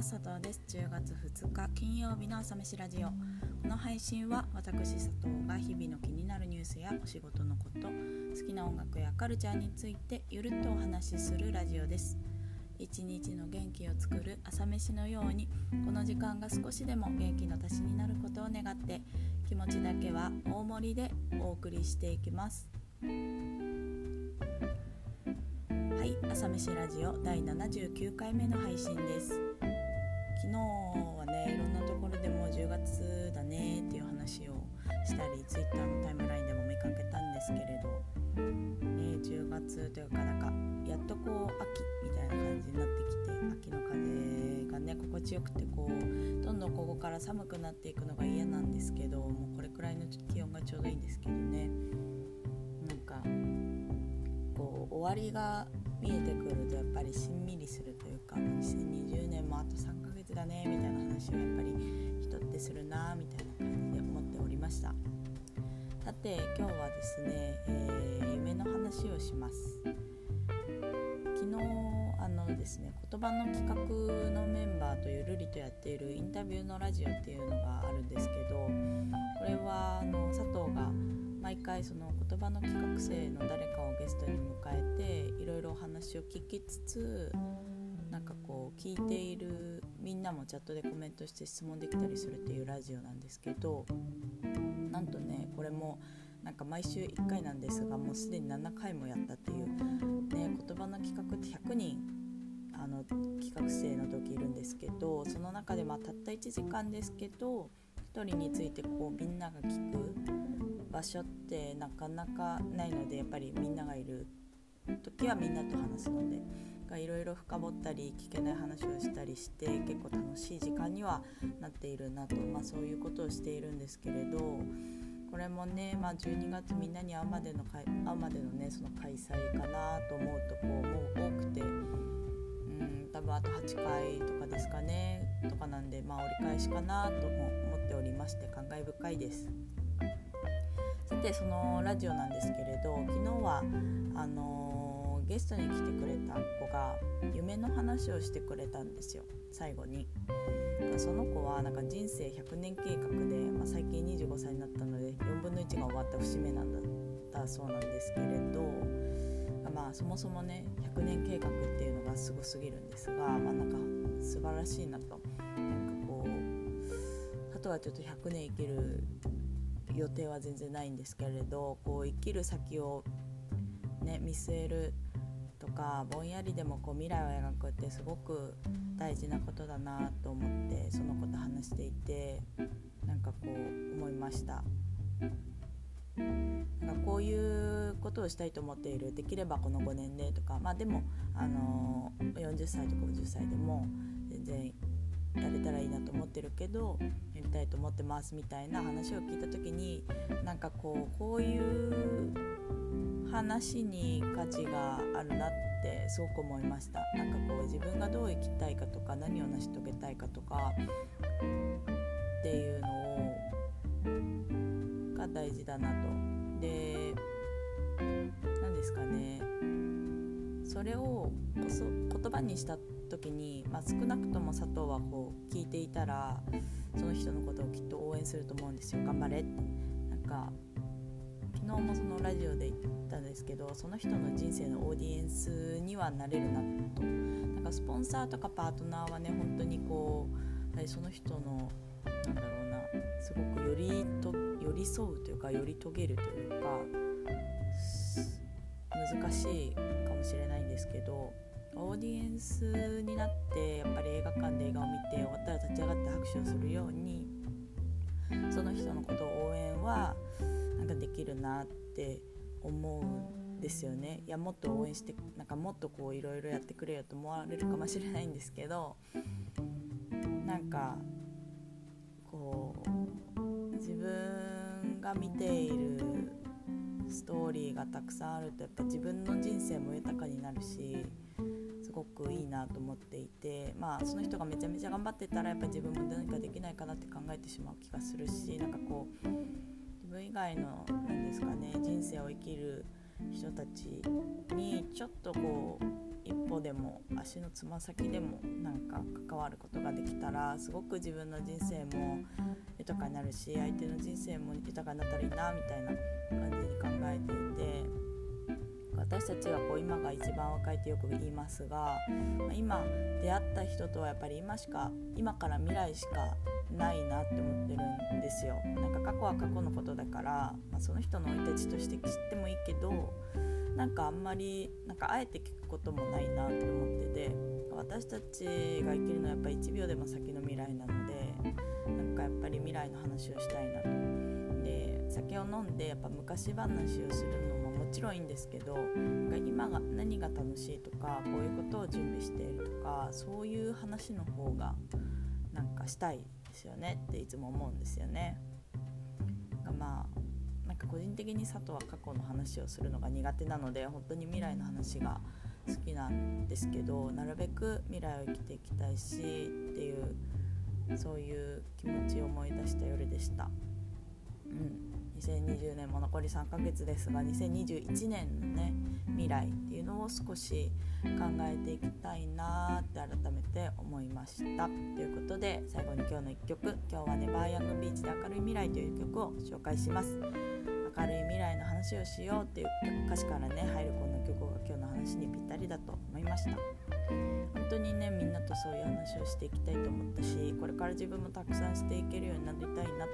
佐藤です。10月2日金曜日の朝飯ラジオ。この配信は私佐藤が日々の気になるニュースやお仕事のこと好きな音楽やカルチャーについてゆるっとお話しするラジオです。一日の元気を作る朝飯のようにこの時間が少しでも元気の足しになることを願って気持ちだけは大盛りでお送りしていきます。はい朝飯ラジオ第79回目の配信です。昨日はねいろんなところでも10月だねっていう話をしたり Twitter のタイムラインでも見かけたんですけれど、ね、10月というかなんかやっとこう秋みたいな感じになってきて秋の風がね心地よくてこうどんどんここから寒くなっていくのが嫌なんですけどもうこれくらいの気温がちょうどいいんですけどね。なんかこう終わりが見えてくるとやっぱりしんみりするというか2020年もました。さて今日はですね、えー、夢の話をします。昨日あのですね言葉の企画のメンバーとゆるりとやっているインタビューのラジオっていうのがあるんですけどこれはあの佐藤が毎回その言葉の企画生の誰かをゲストに迎えていろいろお話を聞きつつなんかこう聞いているみんなもチャットでコメントして質問できたりするっていうラジオなんですけどなんとねこれもなんか毎週1回なんですがもうすでに7回もやったっていう、ね、言葉の企画って100人あの企画生の時いるんですけどその中でまたった1時間ですけど1人についてこうみんなが聞く場所ってなかなかないのでやっぱりみんながいる時はみんなと話すのでいろいろ深掘ったり聞けない話をしたりして結構楽しい時間にはなっているなと、まあ、そういうことをしているんですけれどこれもね、まあ、12月みんなに会うまでの会会うまでのねその開催かなと思うとこうもう多くてうん多分あと8回とかですかねとかなんで、まあ、折り返しかなとも思っておりまして感慨深いです。さてそのラジオなんですけれど昨日はあのー、ゲストに来てくれた子が夢の話をしてくれたんですよ最後に。その子はなんか人生100年計画で、まあ、最近25歳になったので4分の1が終わった節目なんだったそうなんですけれど、まあ、そもそもね100年計画っていうのがすごすぎるんですが、まあ、なんか素晴らしいなと。なんかこうあとはちょっと100年生きる予定は全然ないんですけれどこう生きる先を、ね、見据えるかぼんやりでもこう未来を描くってすごく大事なことだなと思ってそのこと話していてなんかこう思いました。なんかこういうことをしたいと思っているできればこの5年でとかまあでも、あの、40歳とか50歳でも全然やれたらいいなと思ってるけどやりたいと思ってますみたいな話を聞いた時になんかこうこういう話に価値があるなってすごく思いました。なんかこう自分がどう生きたいかとか何を成し遂げたいかとかっていうのをが大事だなと。で何ですかね。それを言葉にした時に、まあ、少なくとも佐藤はこう聞いていたらその人のことをきっと応援すると思うんですよ。頑張れって。なんか昨日もそのラジオでその人の人生のオーディエンスにはなれるなと。なんかスポンサーとかパートナーはね本当にこうその人のなんだろうなすごくよりと寄り添うというか寄り遂げるというか難しいかもしれないんですけどオーディエンスになってやっぱり映画館で映画を見て終わったら立ち上がって拍手をするようにその人のことを応援はなんかできるなって思うですよね。いやもっと応援してなんかもっとこういろいろやってくれよと思われるかもしれないんですけどなんかこう自分が見ているストーリーがたくさんあるとやっぱ自分の人生も豊かになるしすごくいいなと思っていてまあその人がめちゃめちゃ頑張ってたらやっぱ自分も何かできないかなって考えてしまう気がするしなんかこう自分以外の何ですかね人生を生きる人たちにちょっとこう一歩でも足のつま先でもなんか関わることができたらすごく自分の人生も豊かになるし相手の人生も豊かになったらいいなみたいな感じに考えていて私たちはこう今が一番若いってよく言いますが、今出会った人とはやっぱり今しか今から未来しかないなって思ってるんですよ。なんか過去は過去のことだから、まあ、その人の生い立ちとして知ってもいいけどなんかあんまりなんかあえて聞くこともないなって思ってて私たちが生きるのはやっぱり1秒でも先の未来なのでなんかやっぱり未来の話をしたいなと。で酒を飲んでやっぱ昔話をするのちろんいいんですけど今が何が楽しいとかこういうことを準備しているとかそういう話の方がなんかしたいですよねっていつも思うんですよね。まあなんか個人的に佐藤は過去の話をするのが苦手なので本当に未来の話が好きなんですけどなるべく未来を生きていきたいしっていうそういう気持ちを思い出した夜でした。うん2020年も残り3ヶ月ですが2021年のね未来っていうのを少し考えていきたいなって改めて思いました。ということで最後に今日の1曲今日はねバーヤングビーチで明るい未来という曲を紹介します。明るい未来の話をしようっていう歌詞からね入るこの曲が今日の話にぴったりだと思いました。本当にねみんなとそういう話をしていきたいと思ったしこれから自分もたくさんしていけるようになりたいなっ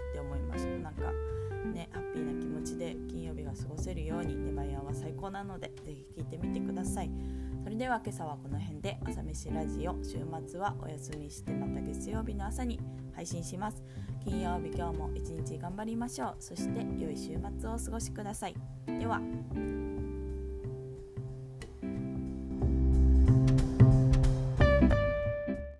過ごせるようにネバヤは最高なのでぜひ聴いてみてください。それでは今朝はこの辺で朝飯ラジオ週末はお休みしてまた月曜日の朝に配信します。金曜日今日も一日頑張りましょう。そして良い週末をお過ごしください。では。